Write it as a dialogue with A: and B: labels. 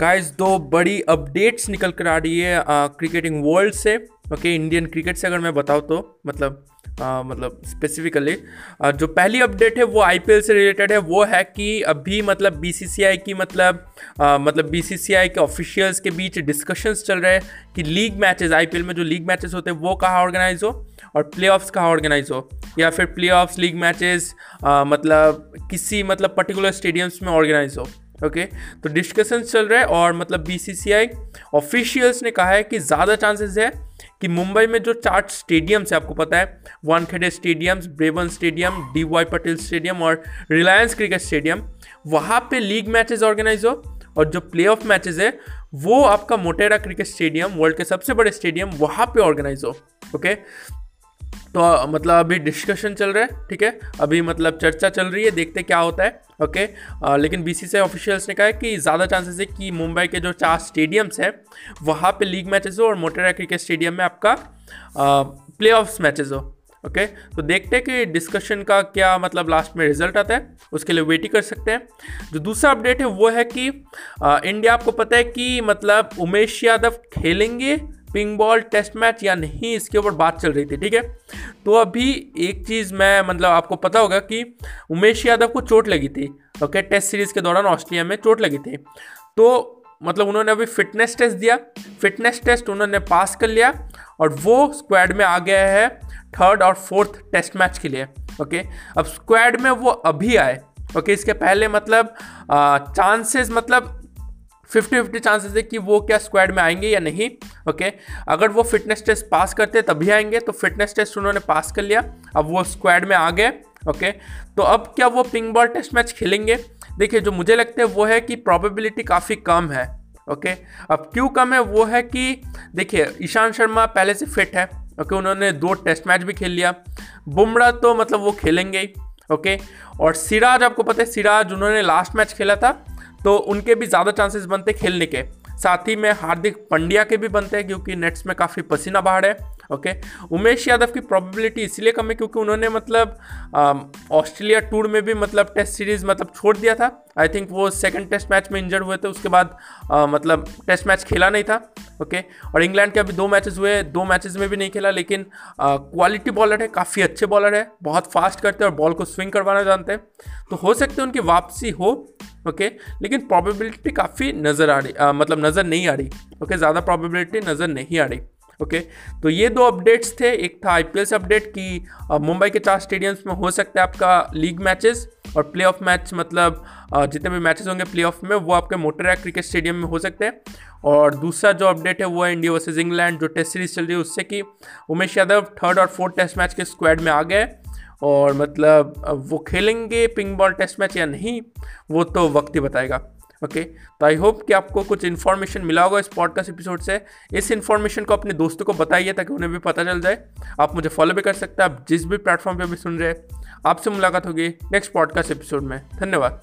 A: Guys दो बड़ी updates निकल कर आ रही है क्रिकेटिंग वर्ल्ड से। ओके इंडियन क्रिकेट से अगर मैं बताऊँ तो मतलब आ, मतलब स्पेसिफिकली जो पहली अपडेट है वो आईपीएल से रिलेटेड है। वो है कि अभी मतलब बीसीसीआई की मतलब आ, मतलब बीसीसीआई के ऑफिशियल्स के बीच डिस्कशंस चल रहे हैं कि लीग मैचेस आईपीएल में जो लीग मैचेस होते हैं वो कहाँ ऑर्गेनाइज हो और प्ले कहाँ ऑर्गेनाइज हो? या फिर प्ले लीग मैचेस मतलब किसी मतलब पर्टिकुलर स्टेडियम्स में ऑर्गेनाइज हो? ओके? तो डिस्कशन चल रहा है और मतलब बीसीसीआई ऑफिशियल्स ने कहा है कि ज़्यादा चांसेस है कि मुंबई में जो चार स्टेडियम्स है, आपको पता है, Wankhede stadiums Brabourne stadium D Y Patil stadium और रिलायंस क्रिकेट स्टेडियम वहाँ पे लीग मैचेस ऑर्गेनाइज हो और जो प्ले ऑफ़ मैचेज है, वो आपका मोटेरा क्रिकेट स्टेडियम, वर्ल्ड के सबसे बड़े स्टेडियम, वहाँ पे ऑर्गेनाइज हो, ओके? तो मतलब अभी डिस्कशन चल रहा है ठीक है? अभी मतलब चर्चा चल रही है देखते क्या होता है ओके आ, लेकिन सी ऑफिशियल्स ने कहा है कि ज़्यादा चांसेस है कि मुंबई के जो चार स्टेडियम्स हैं वहाँ पे लीग मैचेस हो और मोटेरा क्रिकेट स्टेडियम में आपका प्ले ऑफ़ मैचेस हो ओके तो देखते हैं कि डिस्कशन का क्या मतलब लास्ट में रिज़ल्ट आता है उसके लिए वेट ही कर सकते हैं। जो दूसरा अपडेट है वो है कि आ, इंडिया आपको पता है कि मतलब उमेश यादव खेलेंगे पिंग बॉल, टेस्ट मैच या नहीं, इसके ऊपर बात चल रही थी, ठीक है? तो अभी एक चीज़ मैं मतलब आपको पता होगा कि उमेश यादव को चोट लगी थी, ओके, टेस्ट सीरीज़ के दौरान ऑस्ट्रेलिया में चोट लगी थी। तो मतलब उन्होंने अभी फिटनेस टेस्ट दिया, फिटनेस टेस्ट उन्होंने पास कर लिया और वो स्क्वाड में आ गया है थर्ड और फोर्थ टेस्ट मैच के लिए, ओके? अब स्क्वाड में वो अभी आए, ओके, इसके पहले मतलब चांसेस मतलब फिफ्टी फिफ्टी चांसेस है कि वो क्या स्क्वाड में आएँगे या नहीं ओके अगर वो फिटनेस टेस्ट पास करते तभी आएँगे तो फिटनेस टेस्ट उन्होंने पास कर लिया, अब वो स्क्वाड में आ गए ओके तो अब क्या वो पिंक बॉल टेस्ट मैच खेलेंगे? देखिए, जो मुझे लगता है वो है कि प्रॉबिलिटी काफ़ी कम है ओके अब क्यों कम है? वो है कि, देखिए ईशान शर्मा पहले से फिट है ओके उन्होंने दो टेस्ट मैच भी खेल लिया, बुमराह तो मतलब वो खेलेंगे ही ओके और सिराज, आपको पता है, सिराज उन्होंने लास्ट मैच खेला था तो उनके भी ज़्यादा चांसेस बनते खेलने के। साथ ही में हार्दिक पंड्या के भी बनते हैं क्योंकि नेट्स में काफ़ी पसीना बाहर है ओके उमेश यादव की प्रोबेबिलिटी इसलिए कम है क्योंकि उन्होंने मतलब ऑस्ट्रेलिया टूर में भी मतलब टेस्ट सीरीज़ मतलब छोड़ दिया था। आई थिंक वो सेकंड टेस्ट मैच में इंजर्ड हुए थे उसके बाद आ, मतलब टेस्ट मैच खेला नहीं था। ओके? और इंग्लैंड के अभी दो मैचेस हुए दो मैचेस में भी नहीं खेला लेकिन क्वालिटी बॉलर है काफ़ी अच्छे बॉलर है बहुत फास्ट करते हैं और बॉल को स्विंग करवाना जानते हैं। तो हो सकते हैं उनकी वापसी हो ओके? लेकिन प्रॉबिलिटी काफ़ी नज़र आ रही आ, मतलब नज़र नहीं आ रही ओके? ज़्यादा प्रॉबिलिटी नज़र नहीं आ रही ओके? तो ये दो अपडेट्स थे एक था आईपीएल से अपडेट कि मुंबई के चार स्टेडियम्स में हो सकता है आपका लीग मैचेस और प्ले ऑफ़ मैच मतलब जितने भी मैचेस होंगे प्ले ऑफ़ में, वो आपके मोटरा क्रिकेट स्टेडियम में हो सकते हैं। और दूसरा जो अपडेट है, वो है इंडिया वर्सेज इंग्लैंड जो टेस्ट सीरीज़ चल रही है उससे कि उमेश यादव थर्ड और फोर्थ टेस्ट मैच के स्क्वाड में आ गए और मतलब वो खेलेंगे पिंक बॉल टेस्ट मैच या नहीं, वो तो वक्त ही बताएगा। ओके तो आई होप कि आपको कुछ इन्फॉर्मेशन मिला होगा इस पॉडकास्ट एपिसोड से। इस इन्फॉर्मेशन को अपने दोस्तों को बताइए ताकि उन्हें भी पता चल जाए। आप मुझे फॉलो भी कर सकते हैं, आप जिस भी प्लेटफॉर्म पर भी सुन रहे हैं, आपसे मुलाकात होगी नेक्स्ट पॉडकास्ट एपिसोड में। धन्यवाद।